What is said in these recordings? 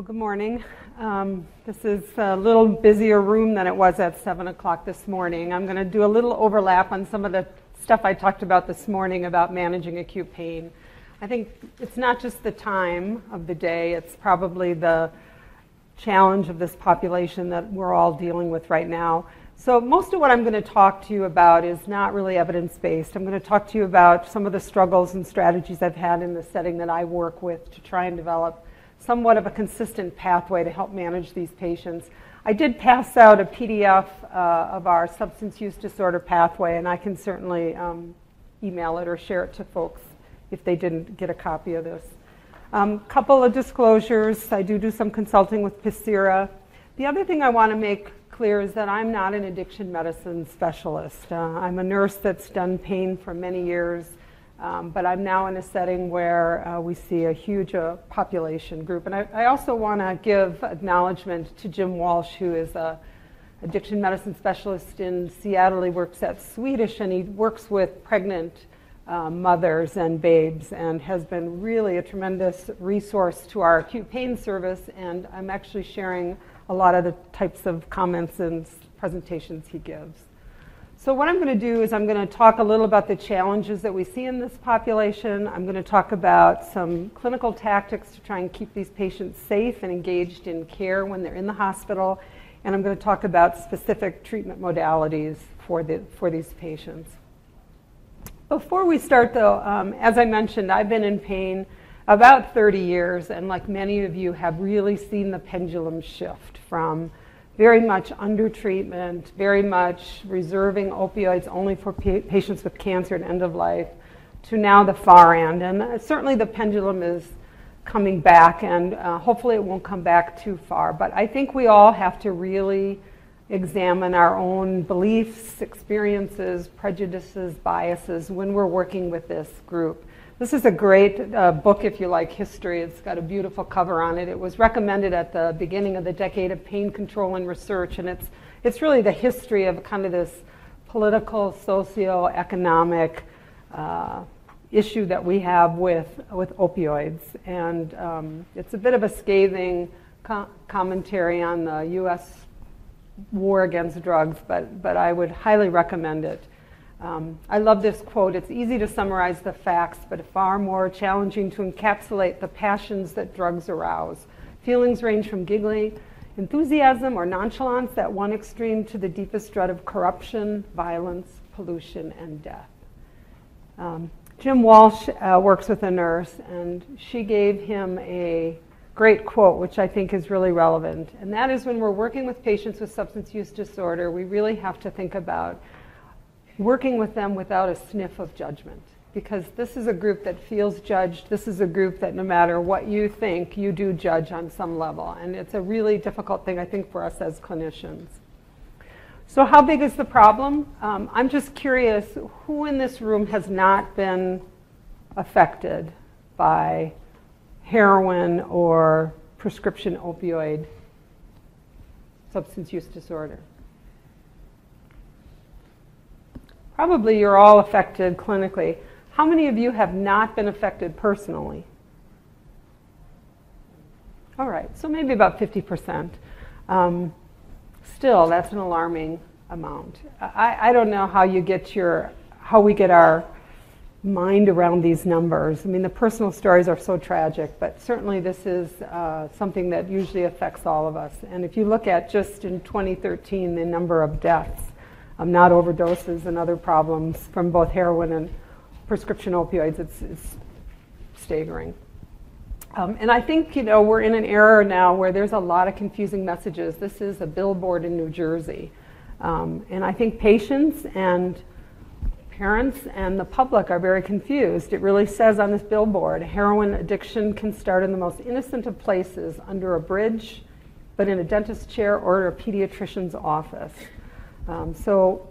Well, good morning. Um, this is a little busier room than it was at 7 o'clock this morning. I'm going to do a little overlap on some of the stuff I talked about this morning about managing acute pain. I think it's not just the time of the day, it's probably the challenge of this population that we're all dealing with right now. So, most of what I'm going to talk to you about is not really evidence based. I'm going to talk to you about some of the struggles and strategies I've had in the setting that I work with to try and develop somewhat of a consistent pathway to help manage these patients. I did pass out a PDF uh, of our substance use disorder pathway, and I can certainly um, email it or share it to folks if they didn't get a copy of this. Um, couple of disclosures. I do do some consulting with Pacira. The other thing I want to make clear is that I'm not an addiction medicine specialist. Uh, I'm a nurse that's done pain for many years um, but I'm now in a setting where uh, we see a huge uh, population group. And I, I also want to give acknowledgement to Jim Walsh, who is a addiction medicine specialist in Seattle. He works at Swedish and he works with pregnant uh, mothers and babes and has been really a tremendous resource to our acute pain service. And I'm actually sharing a lot of the types of comments and presentations he gives. So what I'm going to do is I'm going to talk a little about the challenges that we see in this population. I'm going to talk about some clinical tactics to try and keep these patients safe and engaged in care when they're in the hospital. And I'm going to talk about specific treatment modalities for, the, for these patients. Before we start, though, um, as I mentioned, I've been in pain about 30 years, and like many of you, have really seen the pendulum shift from very much under treatment, very much reserving opioids only for pa- patients with cancer and end of life, to now the far end. And uh, certainly the pendulum is coming back, and uh, hopefully it won't come back too far. But I think we all have to really examine our own beliefs, experiences, prejudices, biases when we're working with this group. This is a great uh, book if you like history. It's got a beautiful cover on it. It was recommended at the beginning of the decade of pain control and research, and it's, it's really the history of kind of this political, socio-economic uh, issue that we have with, with opioids. And um, it's a bit of a scathing co- commentary on the U.S. war against drugs, but, but I would highly recommend it. Um, I love this quote. It's easy to summarize the facts, but far more challenging to encapsulate the passions that drugs arouse. Feelings range from giggling, enthusiasm, or nonchalance at one extreme to the deepest dread of corruption, violence, pollution, and death. Um, Jim Walsh uh, works with a nurse, and she gave him a great quote, which I think is really relevant. And that is when we're working with patients with substance use disorder, we really have to think about working with them without a sniff of judgment. Because this is a group that feels judged. This is a group that no matter what you think, you do judge on some level. And it's a really difficult thing, I think, for us as clinicians. So, how big is the problem? Um, I'm just curious who in this room has not been affected by heroin or prescription opioid substance use disorder? Probably you're all affected clinically. How many of you have not been affected personally? All right, so maybe about 50%. Um, still, that's an alarming amount. I, I don't know how you get your, how we get our mind around these numbers. I mean, the personal stories are so tragic, but certainly this is uh, something that usually affects all of us. And if you look at just in 2013, the number of deaths um, not overdoses and other problems from both heroin and prescription opioids. It's, it's staggering. Um, and I think, you know, we're in an era now where there's a lot of confusing messages. This is a billboard in New Jersey. Um, and I think patients and parents and the public are very confused. It really says on this billboard heroin addiction can start in the most innocent of places, under a bridge, but in a dentist's chair or a pediatrician's office. Um, so,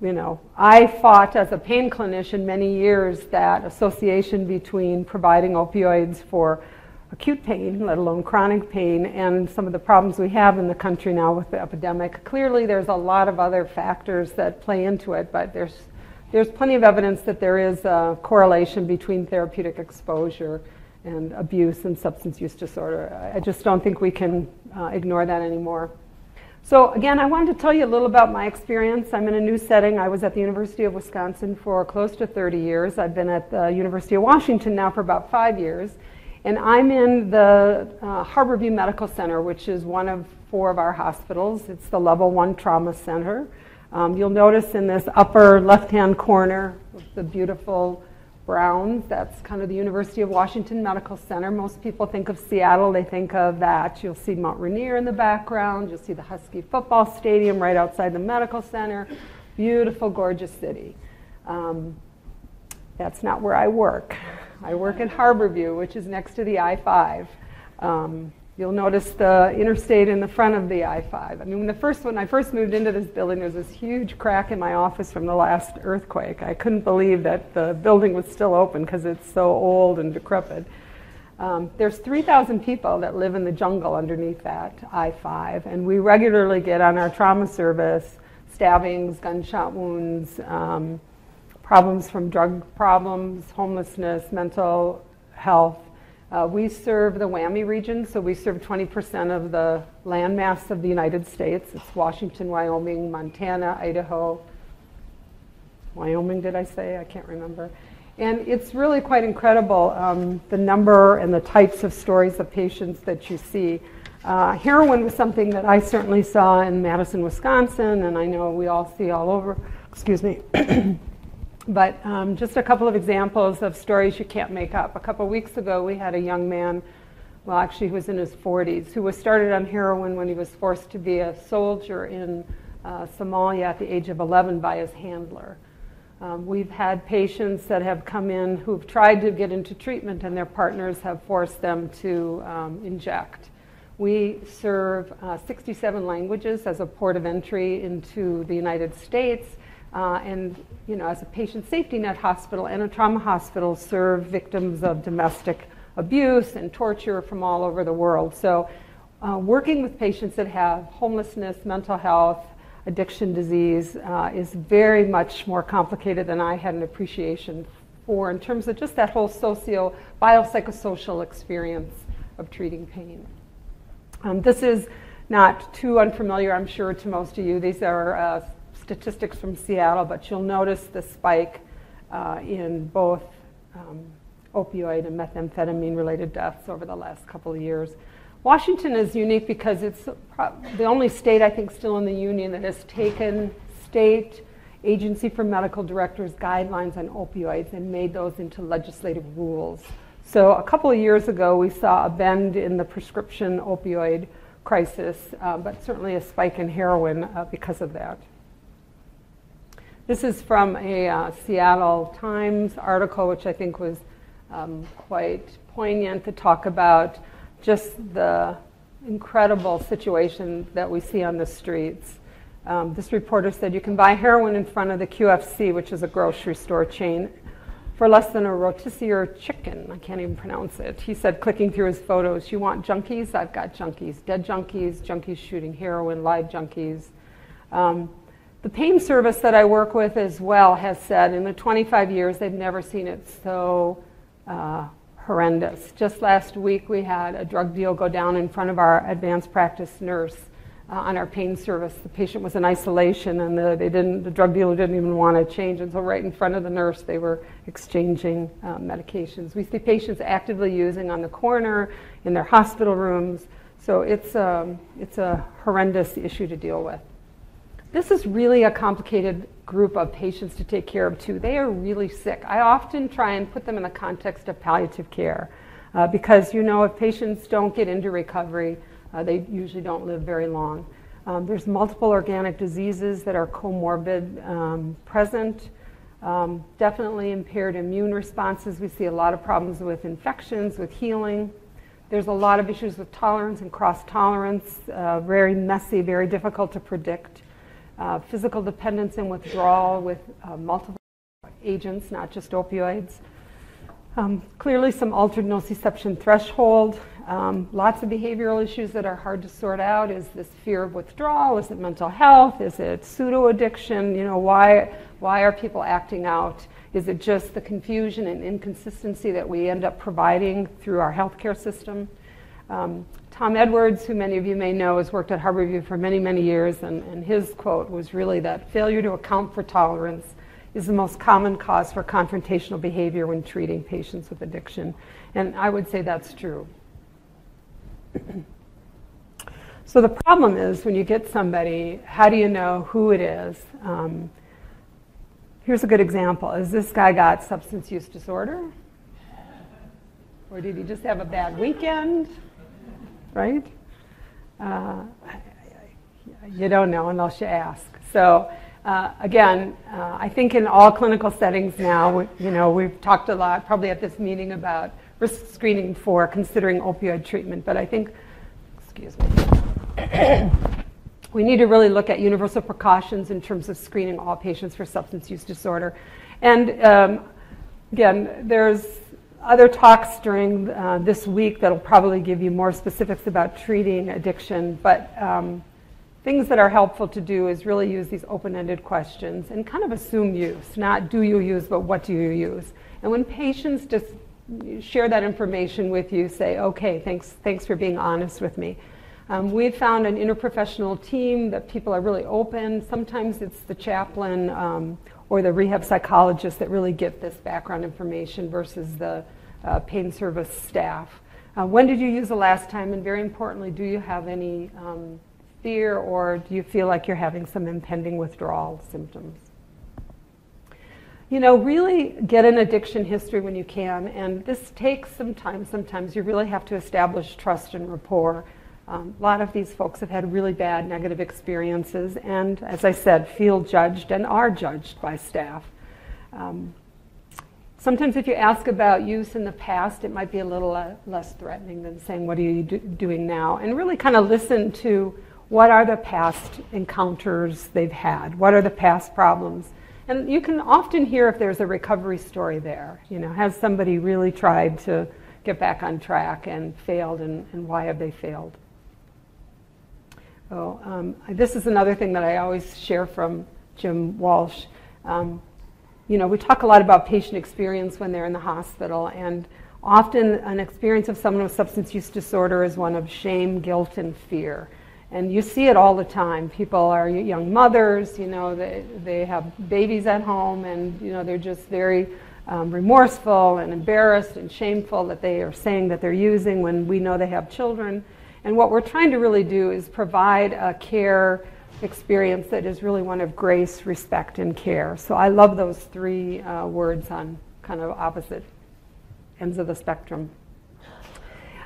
you know, I fought as a pain clinician many years that association between providing opioids for acute pain, let alone chronic pain, and some of the problems we have in the country now with the epidemic. Clearly, there's a lot of other factors that play into it, but there's there's plenty of evidence that there is a correlation between therapeutic exposure and abuse and substance use disorder. I just don't think we can uh, ignore that anymore. So, again, I wanted to tell you a little about my experience. I'm in a new setting. I was at the University of Wisconsin for close to 30 years. I've been at the University of Washington now for about five years. And I'm in the uh, Harborview Medical Center, which is one of four of our hospitals. It's the level one trauma center. Um, you'll notice in this upper left hand corner the beautiful browns. That's kind of the University of Washington Medical Center. Most people think of Seattle, they think of that. You'll see Mount Rainier in the background. You'll see the Husky football stadium right outside the medical center. Beautiful, gorgeous city. Um, that's not where I work. I work at Harborview, which is next to the I 5. Um, You'll notice the interstate in the front of the I-5. I mean, when the first when I first moved into this building, there was this huge crack in my office from the last earthquake. I couldn't believe that the building was still open because it's so old and decrepit. Um, there's 3,000 people that live in the jungle underneath that I-5, and we regularly get on our trauma service stabbings, gunshot wounds, um, problems from drug problems, homelessness, mental health, uh, we serve the WWAMI region, so we serve 20% of the landmass of the United States. It's Washington, Wyoming, Montana, Idaho. Wyoming, did I say? I can't remember. And it's really quite incredible um, the number and the types of stories of patients that you see. Uh, heroin was something that I certainly saw in Madison, Wisconsin, and I know we all see all over. Excuse me. But um, just a couple of examples of stories you can't make up. A couple of weeks ago, we had a young man, well, actually, he was in his 40s, who was started on heroin when he was forced to be a soldier in uh, Somalia at the age of 11 by his handler. Um, we've had patients that have come in who've tried to get into treatment and their partners have forced them to um, inject. We serve uh, 67 languages as a port of entry into the United States uh, and you know, as a patient safety net hospital and a trauma hospital, serve victims of domestic abuse and torture from all over the world. So, uh, working with patients that have homelessness, mental health, addiction disease uh, is very much more complicated than I had an appreciation for in terms of just that whole socio biopsychosocial experience of treating pain. Um, this is not too unfamiliar, I'm sure, to most of you. These are uh, statistics from Seattle, but you'll notice the spike uh, in both um, opioid and methamphetamine related deaths over the last couple of years. Washington is unique because it's the only state, I think, still in the union that has taken state agency for medical directors guidelines on opioids and made those into legislative rules. So, a couple of years ago, we saw a bend in the prescription opioid crisis, uh, but certainly a spike in heroin uh, because of that. This is from a uh, Seattle Times article, which I think was um, quite poignant to talk about just the incredible situation that we see on the streets. Um, this reporter said you can buy heroin in front of the QFC, which is a grocery store chain, for less than a rotisserie chicken. I can't even pronounce it. He said, clicking through his photos, You want junkies? I've got junkies. Dead junkies, junkies shooting heroin, live junkies. Um, the pain service that I work with as well has said in the 25 years they've never seen it so uh, horrendous. Just last week we had a drug deal go down in front of our advanced practice nurse uh, on our pain service. The patient was in isolation and the, they didn't, the drug dealer didn't even want to change. And so right in front of the nurse they were exchanging uh, medications. We see patients actively using on the corner, in their hospital rooms. So it's, um, it's a horrendous issue to deal with. This is really a complicated group of patients to take care of, too. They are really sick. I often try and put them in the context of palliative care uh, because, you know, if patients don't get into recovery, uh, they usually don't live very long. Um, there's multiple organic diseases that are comorbid um, present. Um, definitely impaired immune responses. We see a lot of problems with infections, with healing. There's a lot of issues with tolerance and cross tolerance, uh, very messy, very difficult to predict uh, physical dependence and withdrawal with uh, multiple agents, not just opioids. Um, clearly, some altered nociception threshold. Um, lots of behavioral issues that are hard to sort out. Is this fear of withdrawal? Is it mental health? Is it pseudo addiction? You know, why, why are people acting out? Is it just the confusion and inconsistency that we end up providing through our healthcare system? Um, Tom Edwards, who many of you may know, has worked at Harborview for many, many years, and, and his quote was really that failure to account for tolerance is the most common cause for confrontational behavior when treating patients with addiction. And I would say that's true. so the problem is when you get somebody, how do you know who it is? Um, here's a good example. Is this guy got substance use disorder? Or did he just have a bad weekend? Right? Uh, you don't know unless you ask. So uh, again, uh, I think in all clinical settings now, you know, we've talked a lot, probably at this meeting, about risk screening for considering opioid treatment. But I think, excuse me, we need to really look at universal precautions in terms of screening all patients for substance use disorder. And um, again, there's other talks during uh, this week that'll probably give you more specifics about treating addiction, but um, things that are helpful to do is really use these open-ended questions and kind of assume use, not do you use, but what do you use. And when patients just share that information with you, say, okay, thanks, thanks for being honest with me. Um, we've found an interprofessional team that people are really open. Sometimes it's the chaplain um, or the rehab psychologists that really get this background information versus the uh, pain service staff. Uh, when did you use the last time? And very importantly, do you have any um, fear or do you feel like you're having some impending withdrawal symptoms? You know, really get an addiction history when you can, and this takes some time. Sometimes you really have to establish trust and rapport. Um, a lot of these folks have had really bad negative experiences, and as I said, feel judged and are judged by staff. Um, sometimes, if you ask about use in the past, it might be a little uh, less threatening than saying, What are you do- doing now? And really kind of listen to what are the past encounters they've had, what are the past problems. And you can often hear if there's a recovery story there. You know, has somebody really tried to get back on track and failed, and, and why have they failed? Oh, um, this is another thing that I always share from Jim Walsh. Um, you know, we talk a lot about patient experience when they're in the hospital, and often an experience of someone with substance use disorder is one of shame, guilt, and fear. And you see it all the time. People are young mothers, you know, they, they have babies at home, and, you know, they're just very um, remorseful and embarrassed and shameful that they are saying that they're using when we know they have children. And what we're trying to really do is provide a care experience that is really one of grace, respect, and care. So I love those three uh, words on kind of opposite ends of the spectrum.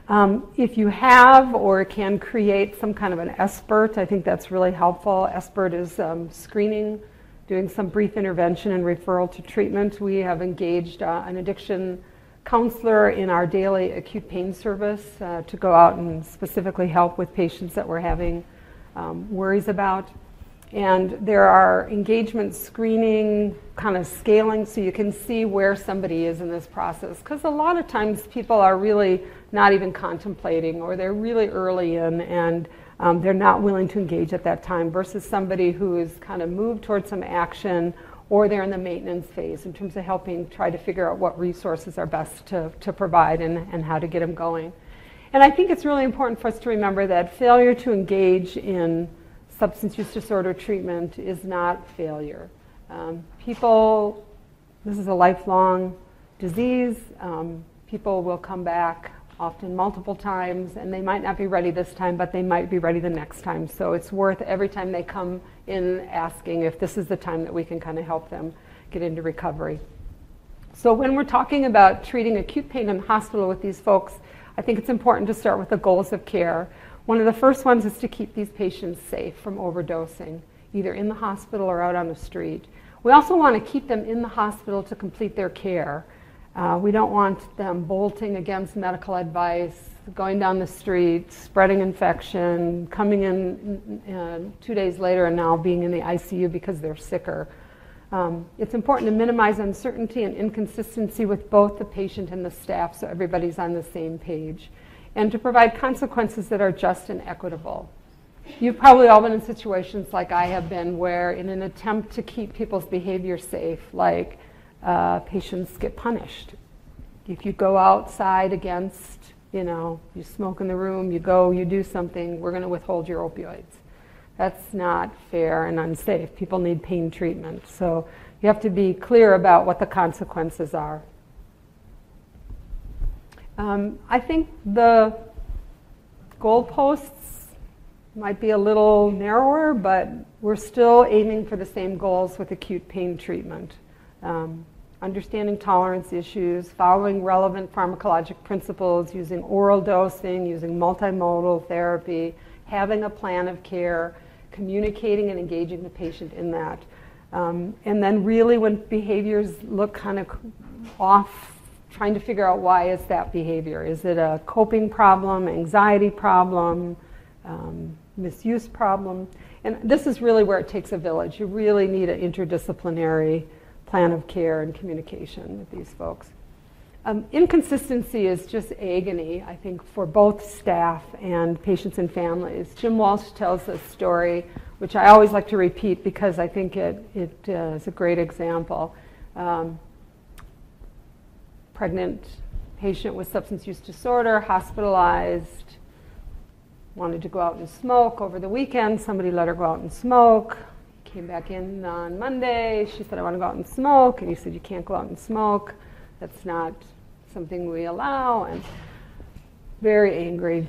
Um, if you have or can create some kind of an SBIRT, I think that's really helpful. SBIRT is um, screening, doing some brief intervention and referral to treatment. We have engaged uh, an addiction counselor in our daily acute pain service uh, to go out and specifically help with patients that we're having um, worries about. And there are engagement screening kind of scaling so you can see where somebody is in this process. Because a lot of times people are really not even contemplating or they're really early in and um, they're not willing to engage at that time versus somebody who is kind of moved towards some action or they're in the maintenance phase in terms of helping try to figure out what resources are best to, to provide and, and how to get them going. And I think it's really important for us to remember that failure to engage in substance use disorder treatment is not failure. Um, people, this is a lifelong disease. Um, people will come back often multiple times, and they might not be ready this time, but they might be ready the next time. So it's worth every time they come in asking if this is the time that we can kind of help them get into recovery. So when we're talking about treating acute pain in the hospital with these folks, I think it's important to start with the goals of care. One of the first ones is to keep these patients safe from overdosing, either in the hospital or out on the street. We also want to keep them in the hospital to complete their care. Uh, we don't want them bolting against medical advice, going down the street, spreading infection, coming in uh, two days later and now being in the ICU because they're sicker. Um, it's important to minimize uncertainty and inconsistency with both the patient and the staff so everybody's on the same page, and to provide consequences that are just and equitable. You've probably all been in situations like I have been where, in an attempt to keep people's behavior safe, like uh, patients get punished. If you go outside against, you know, you smoke in the room, you go, you do something, we're going to withhold your opioids. That's not fair and unsafe. People need pain treatment. So you have to be clear about what the consequences are. Um, I think the goalposts might be a little narrower, but we're still aiming for the same goals with acute pain treatment. Um, understanding tolerance issues, following relevant pharmacologic principles, using oral dosing, using multimodal therapy, having a plan of care, communicating and engaging the patient in that. Um, and then, really, when behaviors look kind of off, trying to figure out why is that behavior? Is it a coping problem, anxiety problem, um, misuse problem? And this is really where it takes a village. You really need an interdisciplinary plan of care and communication with these folks. Um, inconsistency is just agony, I think, for both staff and patients and families. Jim Walsh tells a story, which I always like to repeat because I think it, it uh, is a great example. Um, pregnant patient with substance use disorder, hospitalized, wanted to go out and smoke over the weekend. Somebody let her go out and smoke came back in on Monday. She said, I want to go out and smoke. And he said, You can't go out and smoke. That's not something we allow. And very angry,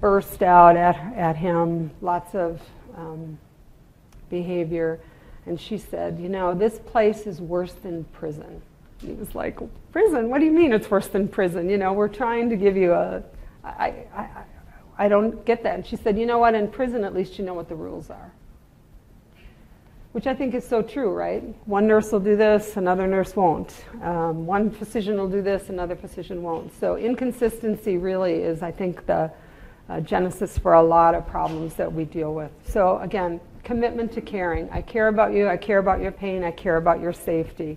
burst out at, at him, lots of um, behavior. And she said, You know, this place is worse than prison. he was like, Prison? What do you mean it's worse than prison? You know, we're trying to give you a. I, I, I don't get that. And she said, You know what? In prison, at least you know what the rules are which I think is so true, right? One nurse will do this, another nurse won't. Um, one physician will do this, another physician won't. So inconsistency really is, I think, the uh, genesis for a lot of problems that we deal with. So again, commitment to caring. I care about you, I care about your pain, I care about your safety.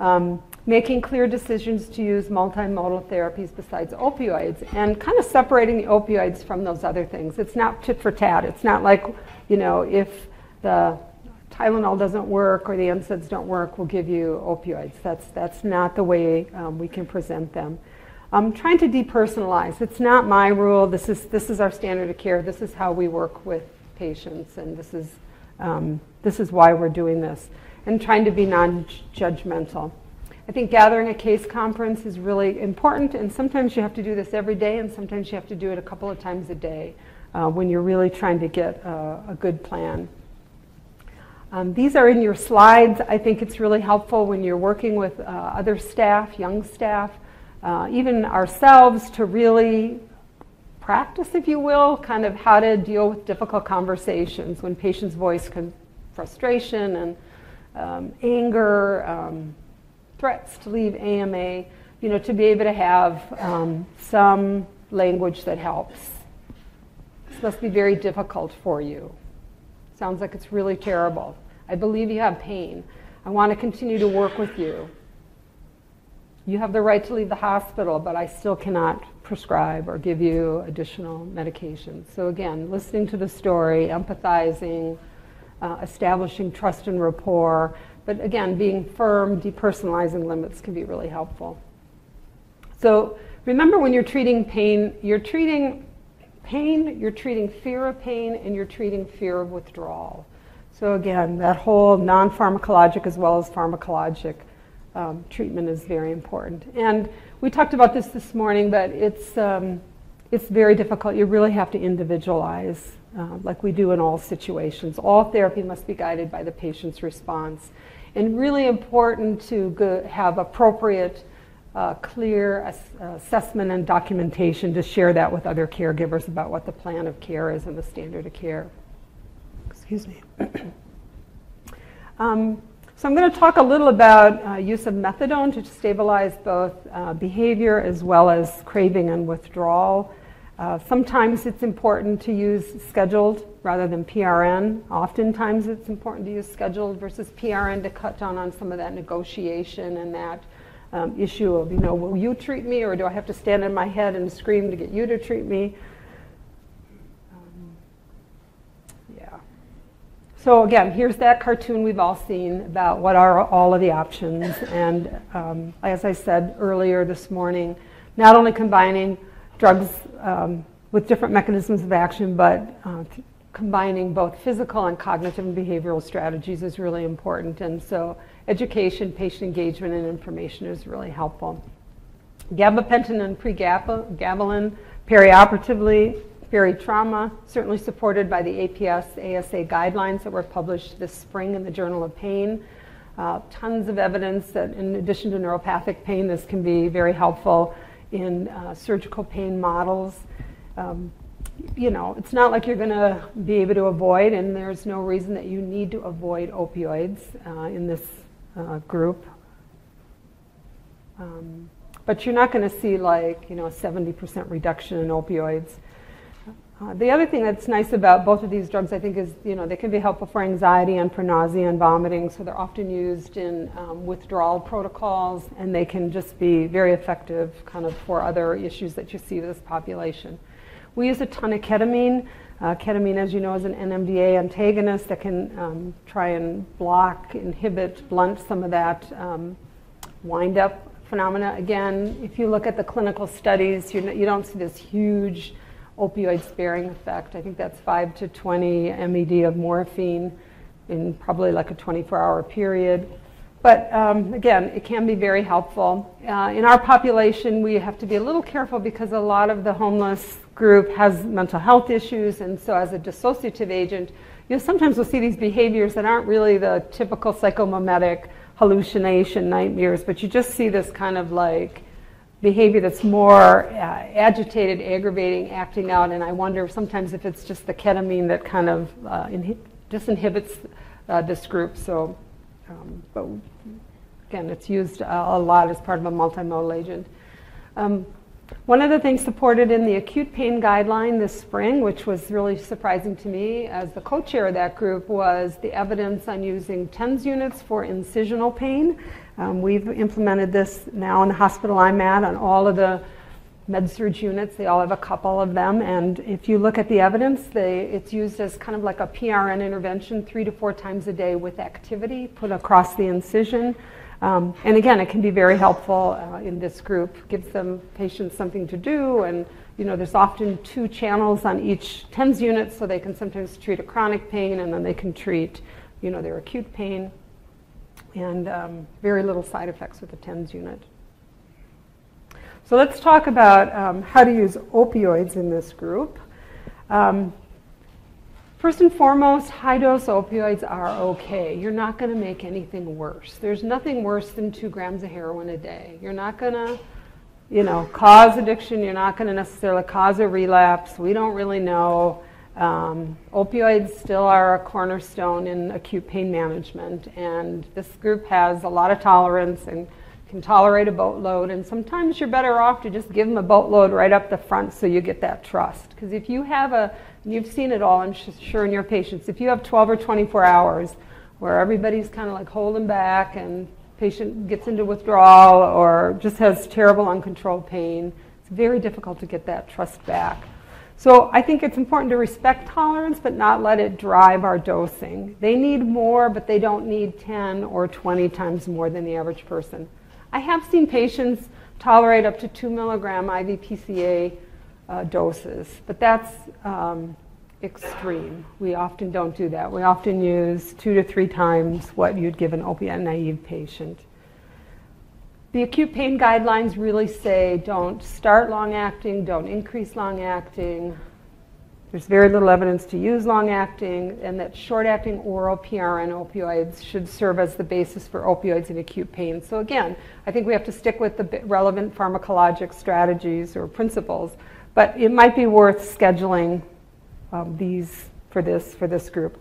Um, making clear decisions to use multimodal therapies besides opioids and kind of separating the opioids from those other things. It's not tit for tat. It's not like, you know, if the Tylenol doesn't work or the NSAIDs don't work, we'll give you opioids. That's, that's not the way um, we can present them. I'm trying to depersonalize. It's not my rule. This is, this is our standard of care. This is how we work with patients, and this is, um, this is why we're doing this. And trying to be non judgmental. I think gathering a case conference is really important, and sometimes you have to do this every day, and sometimes you have to do it a couple of times a day uh, when you're really trying to get a, a good plan. Um, these are in your slides. I think it's really helpful when you're working with uh, other staff, young staff, uh, even ourselves to really practice, if you will, kind of how to deal with difficult conversations when patients voice con- frustration and um, anger, um, threats to leave AMA, you know, to be able to have um, some language that helps. This must be very difficult for you. Sounds like it's really terrible. I believe you have pain. I want to continue to work with you. You have the right to leave the hospital, but I still cannot prescribe or give you additional medications. So, again, listening to the story, empathizing, uh, establishing trust and rapport, but again, being firm, depersonalizing limits can be really helpful. So, remember when you're treating pain, you're treating pain, you're treating fear of pain, and you're treating fear of withdrawal. So again, that whole non-pharmacologic as well as pharmacologic um, treatment is very important. And we talked about this this morning, but it's um, it's very difficult. You really have to individualize, uh, like we do in all situations. All therapy must be guided by the patient's response, and really important to go, have appropriate. Uh, clear ass- assessment and documentation to share that with other caregivers about what the plan of care is and the standard of care. Excuse me. um, so I'm going to talk a little about uh, use of methadone to stabilize both uh, behavior as well as craving and withdrawal. Uh, sometimes it's important to use scheduled rather than PRN. Oftentimes it's important to use scheduled versus PRN to cut down on some of that negotiation and that um, issue of, you know, will you treat me or do I have to stand on my head and scream to get you to treat me? So again, here's that cartoon we've all seen about what are all of the options. And um, as I said earlier this morning, not only combining drugs um, with different mechanisms of action, but uh, combining both physical and cognitive and behavioral strategies is really important. And so education, patient engagement, and information is really helpful. Gabapentin and pregabalin perioperatively trauma, certainly supported by the APS ASA guidelines that were published this spring in the Journal of Pain. Uh, tons of evidence that in addition to neuropathic pain, this can be very helpful in uh, surgical pain models. Um, you know, it's not like you're going to be able to avoid, and there's no reason that you need to avoid opioids uh, in this uh, group. Um, but you're not going to see like, you know, a 70% reduction in opioids. Uh, the other thing that's nice about both of these drugs, I think, is you know they can be helpful for anxiety and for nausea and vomiting. So they're often used in um, withdrawal protocols, and they can just be very effective, kind of for other issues that you see with this population. We use a ton of ketamine. Uh, ketamine, as you know, is an NMDA antagonist that can um, try and block, inhibit, blunt some of that um, wind up phenomena. Again, if you look at the clinical studies, you, you don't see this huge opioid sparing effect. I think that's 5 to 20 MED of morphine in probably like a 24 hour period. But um, again, it can be very helpful. Uh, in our population, we have to be a little careful because a lot of the homeless group has mental health issues, and so as a dissociative agent, you know, sometimes we'll see these behaviors that aren't really the typical psychomimetic hallucination nightmares, but you just see this kind of like behavior that's more uh, agitated, aggravating, acting out, and I wonder sometimes if it's just the ketamine that kind of uh, inhi- disinhibits uh, this group. So, um, but again, it's used a lot as part of a multimodal agent. Um, one of the things supported in the acute pain guideline this spring, which was really surprising to me as the co chair of that group, was the evidence on using TENS units for incisional pain. Um, we've implemented this now in the hospital I'm at on all of the med surg units. They all have a couple of them. And if you look at the evidence, they, it's used as kind of like a PRN intervention three to four times a day with activity put across the incision. Um, and again, it can be very helpful uh, in this group. Gives them patients something to do, and you know, there's often two channels on each TENS unit, so they can sometimes treat a chronic pain, and then they can treat, you know, their acute pain and um, very little side effects with the TENS unit. So let's talk about um, how to use opioids in this group. Um, first and foremost, high dose opioids are okay. You're not going to make anything worse. There's nothing worse than two grams of heroin a day. You're not going to, you know, cause addiction. You're not going to necessarily cause a relapse. We don't really know. Um, opioids still are a cornerstone in acute pain management, and this group has a lot of tolerance and can tolerate a boatload. And sometimes you're better off to just give them a boatload right up the front so you get that trust. Because if you have a, you've seen it all, I'm sure in your patients, if you have 12 or 24 hours where everybody's kind of like holding back and patient gets into withdrawal or just has terrible uncontrolled pain, it's very difficult to get that trust back. So I think it's important to respect tolerance, but not let it drive our dosing. They need more, but they don't need 10 or 20 times more than the average person. I have seen patients tolerate up to 2 milligram IV PCA uh, doses, but that's um, extreme. We often don't do that. We often use two to three times what you'd give an opiate naive patient. The acute pain guidelines really say don't start long acting, don't increase long acting. There's very little evidence to use long acting, and that short acting oral PRN opioids should serve as the basis for opioids in acute pain. So, again, I think we have to stick with the relevant pharmacologic strategies or principles, but it might be worth scheduling um, these for this, for this group.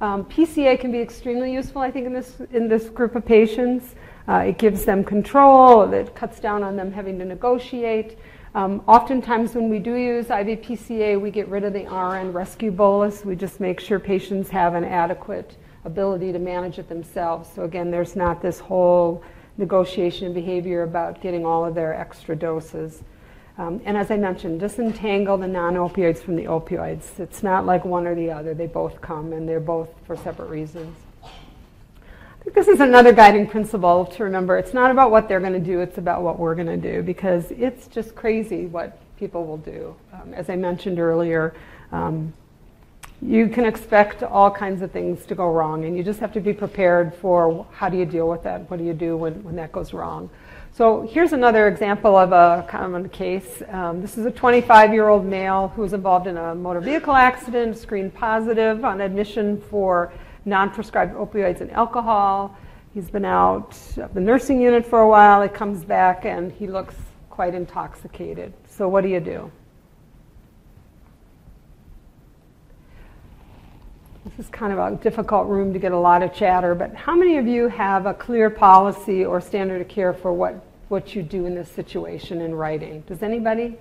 Um, PCA can be extremely useful, I think, in this, in this group of patients. Uh, it gives them control, it cuts down on them having to negotiate. Um, oftentimes, when we do use IV PCA, we get rid of the RN rescue bolus. We just make sure patients have an adequate ability to manage it themselves. So, again, there's not this whole negotiation behavior about getting all of their extra doses. Um, and as I mentioned, disentangle the non opioids from the opioids. It's not like one or the other, they both come and they're both for separate reasons. This is another guiding principle to remember. It's not about what they're going to do, it's about what we're going to do because it's just crazy what people will do. Um, as I mentioned earlier, um, you can expect all kinds of things to go wrong, and you just have to be prepared for how do you deal with that? What do you do when, when that goes wrong? So here's another example of a common case. Um, this is a 25 year old male who was involved in a motor vehicle accident, screened positive on admission for non prescribed opioids and alcohol. He's been out of the nursing unit for a while. He comes back and he looks quite intoxicated. So, what do you do? This is kind of a difficult room to get a lot of chatter, but how many of you have a clear policy or standard of care for what, what you do in this situation in writing? Does anybody?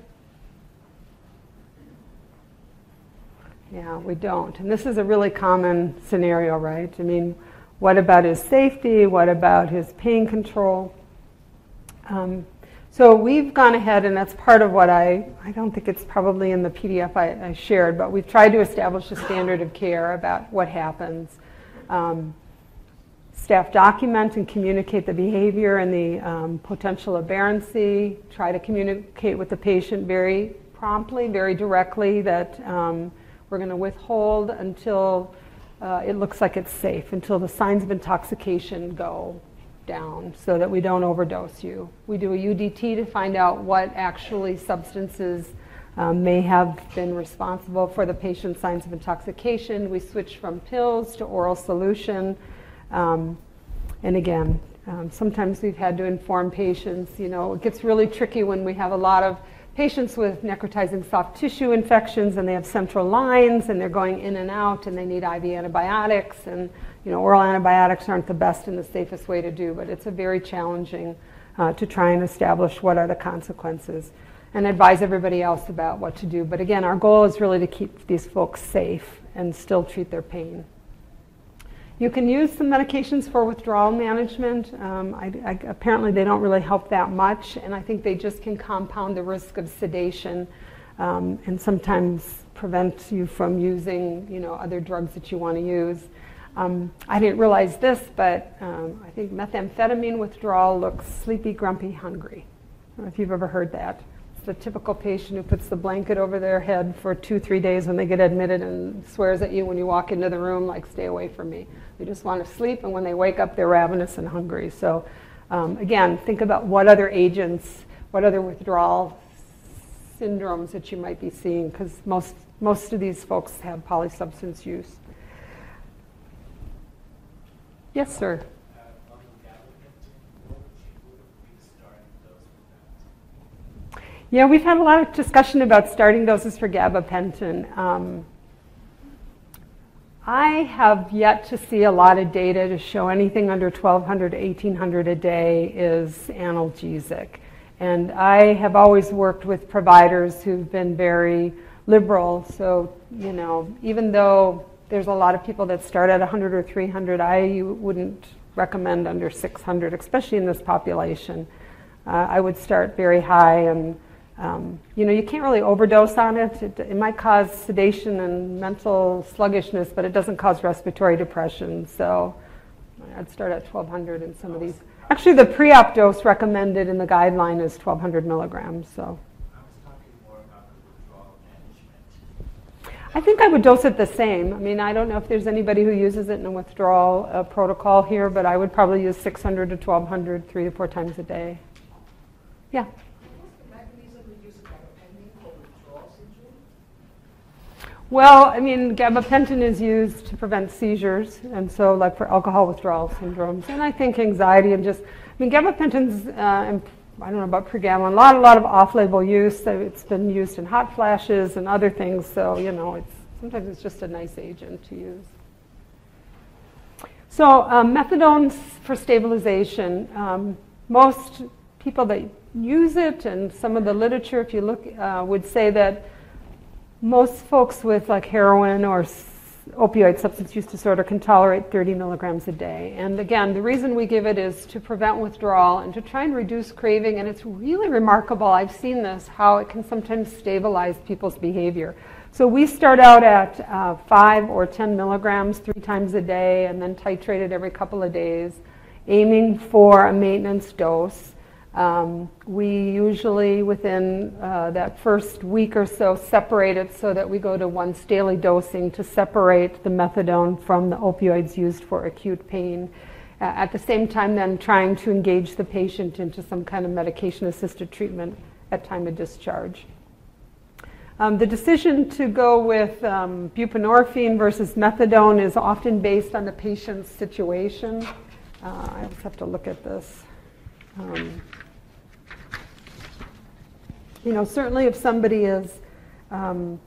Yeah, we don't. And this is a really common scenario, right? I mean, what about his safety? What about his pain control? Um, so we've gone ahead, and that's part of what I, I don't think it's probably in the PDF I, I shared, but we've tried to establish a standard of care about what happens. Um, staff document and communicate the behavior and the um, potential aberrancy, try to communicate with the patient very promptly, very directly that um, we're going to withhold until uh, it looks like it's safe, until the signs of intoxication go down so that we don't overdose you. We do a UDT to find out what actually substances um, may have been responsible for the patient's signs of intoxication. We switch from pills to oral solution. Um, and again, um, sometimes we've had to inform patients, you know, it gets really tricky when we have a lot of patients with necrotizing soft tissue infections and they have central lines and they're going in and out and they need IV antibiotics and you know oral antibiotics aren't the best and the safest way to do but it's a very challenging uh, to try and establish what are the consequences and advise everybody else about what to do. But again our goal is really to keep these folks safe and still treat their pain you can use some medications for withdrawal management. Um, I, I, apparently, they don't really help that much, and I think they just can compound the risk of sedation um, and sometimes prevent you from using, you know, other drugs that you want to use. Um, I didn't realize this, but um, I think methamphetamine withdrawal looks sleepy, grumpy, hungry. I don't know if you've ever heard that the typical patient who puts the blanket over their head for two, three days when they get admitted and swears at you when you walk into the room, like, stay away from me. They just want to sleep, and when they wake up, they're ravenous and hungry. So, um, again, think about what other agents, what other withdrawal syndromes that you might be seeing, because most, most of these folks have polysubstance use. Yes, sir. Yeah, we've had a lot of discussion about starting doses for gabapentin. Um, I have yet to see a lot of data to show anything under 1200 to 1800 a day is analgesic. And I have always worked with providers who've been very liberal. So, you know, even though there's a lot of people that start at 100 or 300, I wouldn't recommend under 600, especially in this population. Uh, I would start very high and um, you know, you can't really overdose on it. it. it. might cause sedation and mental sluggishness, but it doesn't cause respiratory depression. So I'd start at 1200 in some of these. Actually, the pre-op dose recommended in the guideline is 1200 milligrams. So. I think I would dose it the same. I mean, I don't know if there's anybody who uses it in a withdrawal uh, protocol here, but I would probably use 600 to 1200 three to four times a day. Yeah. Well, I mean, gabapentin is used to prevent seizures, and so like for alcohol withdrawal syndromes, and I think anxiety and just, I mean, gabapentin's, uh, I don't know about pregabalin, a lot, a lot of off-label use. It's been used in hot flashes and other things, so you know, it's sometimes it's just a nice agent to use. So um, methadone for stabilization. Um, most people that use it, and some of the literature, if you look, uh, would say that most folks with like heroin or opioid substance use disorder can tolerate 30 milligrams a day. And again, the reason we give it is to prevent withdrawal and to try and reduce craving. And it's really remarkable, I've seen this, how it can sometimes stabilize people's behavior. So we start out at uh, 5 or 10 milligrams three times a day and then titrate it every couple of days, aiming for a maintenance dose. Um, we usually, within uh, that first week or so, separate it so that we go to once daily dosing to separate the methadone from the opioids used for acute pain. Uh, at the same time, then trying to engage the patient into some kind of medication assisted treatment at time of discharge. Um, the decision to go with um, buprenorphine versus methadone is often based on the patient's situation. Uh, I just have to look at this. Um, you know, certainly if somebody has um,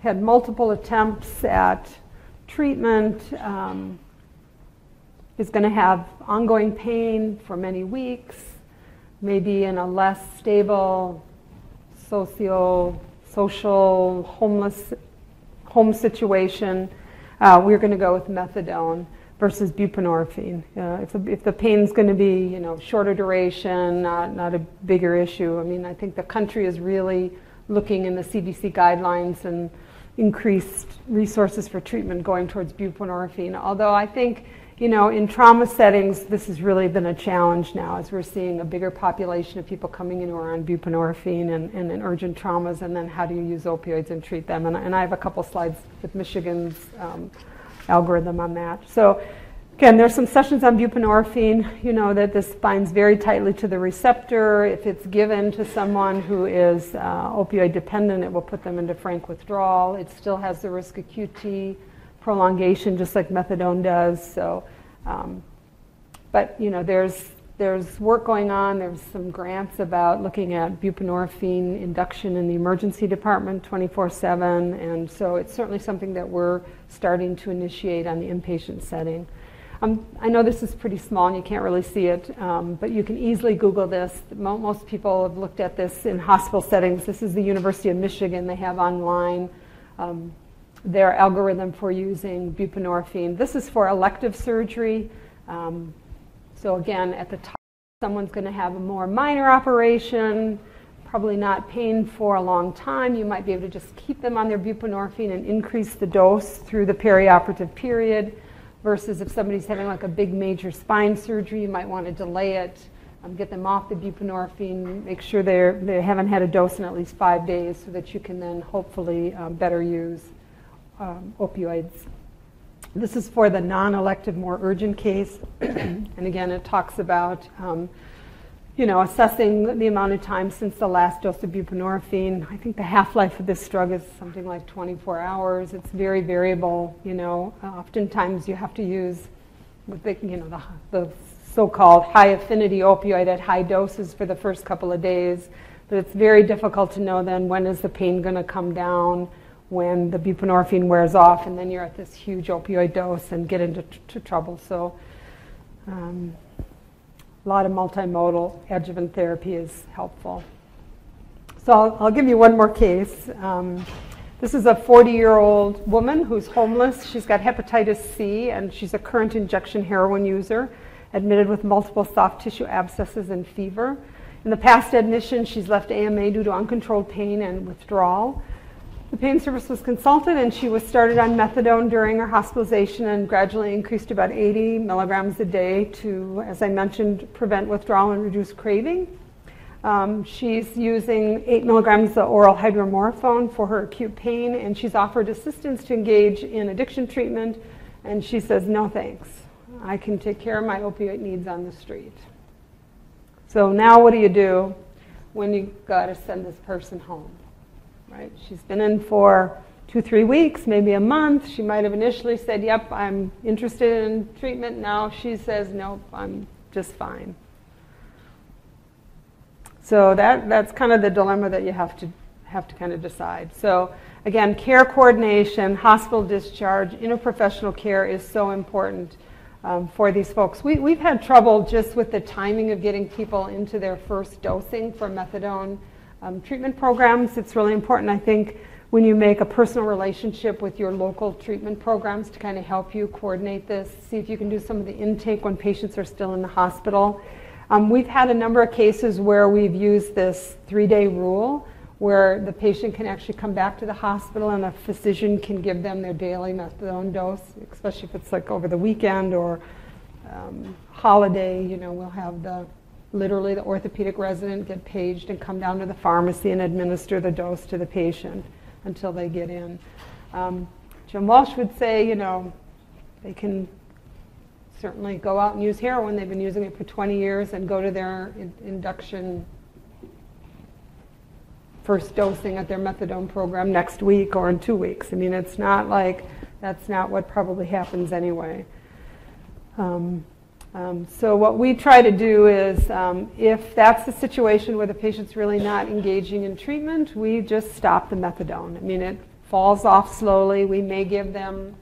had multiple attempts at treatment, um, is going to have ongoing pain for many weeks, maybe in a less stable socio social homeless home situation, uh, we're going to go with methadone versus buprenorphine. Uh, if, the, if the pain's going to be, you know, shorter duration, not, not a bigger issue. I mean, I think the country is really looking in the CDC guidelines and increased resources for treatment going towards buprenorphine. Although I think, you know, in trauma settings, this has really been a challenge now as we're seeing a bigger population of people coming in who are on buprenorphine and, and in urgent traumas, and then how do you use opioids and treat them? And, and I have a couple slides with Michigan's um, algorithm on that. So again, there's some sessions on buprenorphine. You know that this binds very tightly to the receptor. If it's given to someone who is uh, opioid dependent, it will put them into frank withdrawal. It still has the risk of QT prolongation, just like methadone does. So, um, but you know, there's there's work going on. There's some grants about looking at buprenorphine induction in the emergency department 24 7. And so it's certainly something that we're starting to initiate on the inpatient setting. Um, I know this is pretty small and you can't really see it, um, but you can easily Google this. Most people have looked at this in hospital settings. This is the University of Michigan. They have online um, their algorithm for using buprenorphine. This is for elective surgery. Um, so again, at the top, someone's going to have a more minor operation, probably not pain for a long time. You might be able to just keep them on their buprenorphine and increase the dose through the perioperative period. Versus if somebody's having like a big major spine surgery, you might want to delay it, um, get them off the buprenorphine, make sure they're, they haven't had a dose in at least five days so that you can then hopefully um, better use um, opioids. This is for the non elective, more urgent case. and again, it talks about. Um, you know, assessing the amount of time since the last dose of buprenorphine. I think the half-life of this drug is something like 24 hours. It's very variable. You know, oftentimes you have to use, the, you know, the, the so-called high affinity opioid at high doses for the first couple of days. But it's very difficult to know then when is the pain going to come down when the buprenorphine wears off, and then you're at this huge opioid dose and get into trouble. So, um, a lot of multimodal adjuvant therapy is helpful. So, I'll, I'll give you one more case. Um, this is a 40 year old woman who's homeless. She's got hepatitis C, and she's a current injection heroin user, admitted with multiple soft tissue abscesses and fever. In the past admission, she's left AMA due to uncontrolled pain and withdrawal. The pain service was consulted and she was started on methadone during her hospitalization and gradually increased about 80 milligrams a day to, as I mentioned, prevent withdrawal and reduce craving. Um, she's using 8 milligrams of oral hydromorphone for her acute pain and she's offered assistance to engage in addiction treatment and she says, no thanks. I can take care of my opioid needs on the street. So now what do you do when you got to send this person home? Right? She's been in for two, three weeks, maybe a month. She might have initially said, Yep, I'm interested in treatment. Now she says, Nope, I'm just fine. So that, that's kind of the dilemma that you have to have to kind of decide. So again, care coordination, hospital discharge, interprofessional care is so important um, for these folks. We, we've had trouble just with the timing of getting people into their first dosing for methadone um, treatment programs. It's really important, I think, when you make a personal relationship with your local treatment programs to kind of help you coordinate this, see if you can do some of the intake when patients are still in the hospital. Um, we've had a number of cases where we've used this three day rule where the patient can actually come back to the hospital and a physician can give them their daily methadone dose, especially if it's like over the weekend or um, holiday. You know, we'll have the literally the orthopedic resident get paged and come down to the pharmacy and administer the dose to the patient until they get in. Um, Jim Walsh would say, you know, they can certainly go out and use heroin. They've been using it for 20 years and go to their in- induction first dosing at their methadone program next week or in two weeks. I mean, it's not like that's not what probably happens anyway. Um, um, so what we try to do is, um, if that's the situation where the patient's really not engaging in treatment, we just stop the methadone. I mean, it falls off slowly. We may give them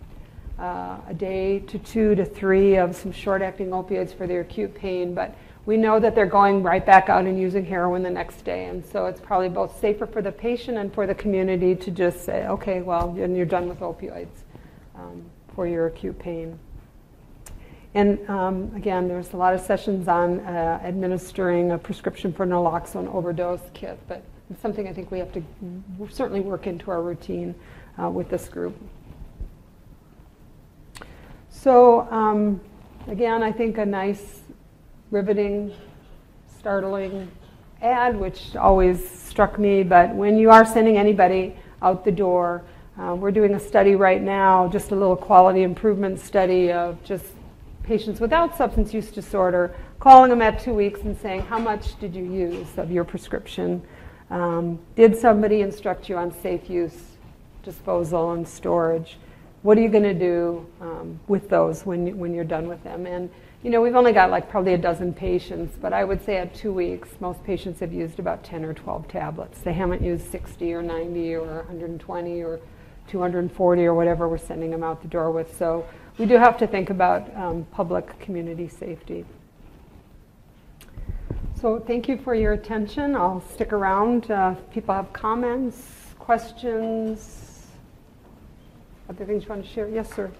uh, a day to two to three of some short-acting opioids for their acute pain, but we know that they're going right back out and using heroin the next day. And so it's probably both safer for the patient and for the community to just say, okay, well, you're done with opioids um, for your acute pain. And um, again, there's a lot of sessions on uh, administering a prescription for naloxone overdose kit, but it's something I think we have to certainly work into our routine uh, with this group. So um, again, I think a nice, riveting, startling ad, which always struck me, but when you are sending anybody out the door, uh, we're doing a study right now, just a little quality improvement study of just patients without substance use disorder, calling them at two weeks and saying, How much did you use of your prescription? Um, did somebody instruct you on safe use, disposal, and storage? What are you going to do um, with those when, when you're done with them? And you know, we've only got like probably a dozen patients, but I would say at two weeks, most patients have used about 10 or 12 tablets. They haven't used 60 or 90 or 120 or 240 or whatever we're sending them out the door with. So we do have to think about um, public community safety. So thank you for your attention. I'll stick around. Uh, if people have comments, questions, other things you want to share? Yes, sir.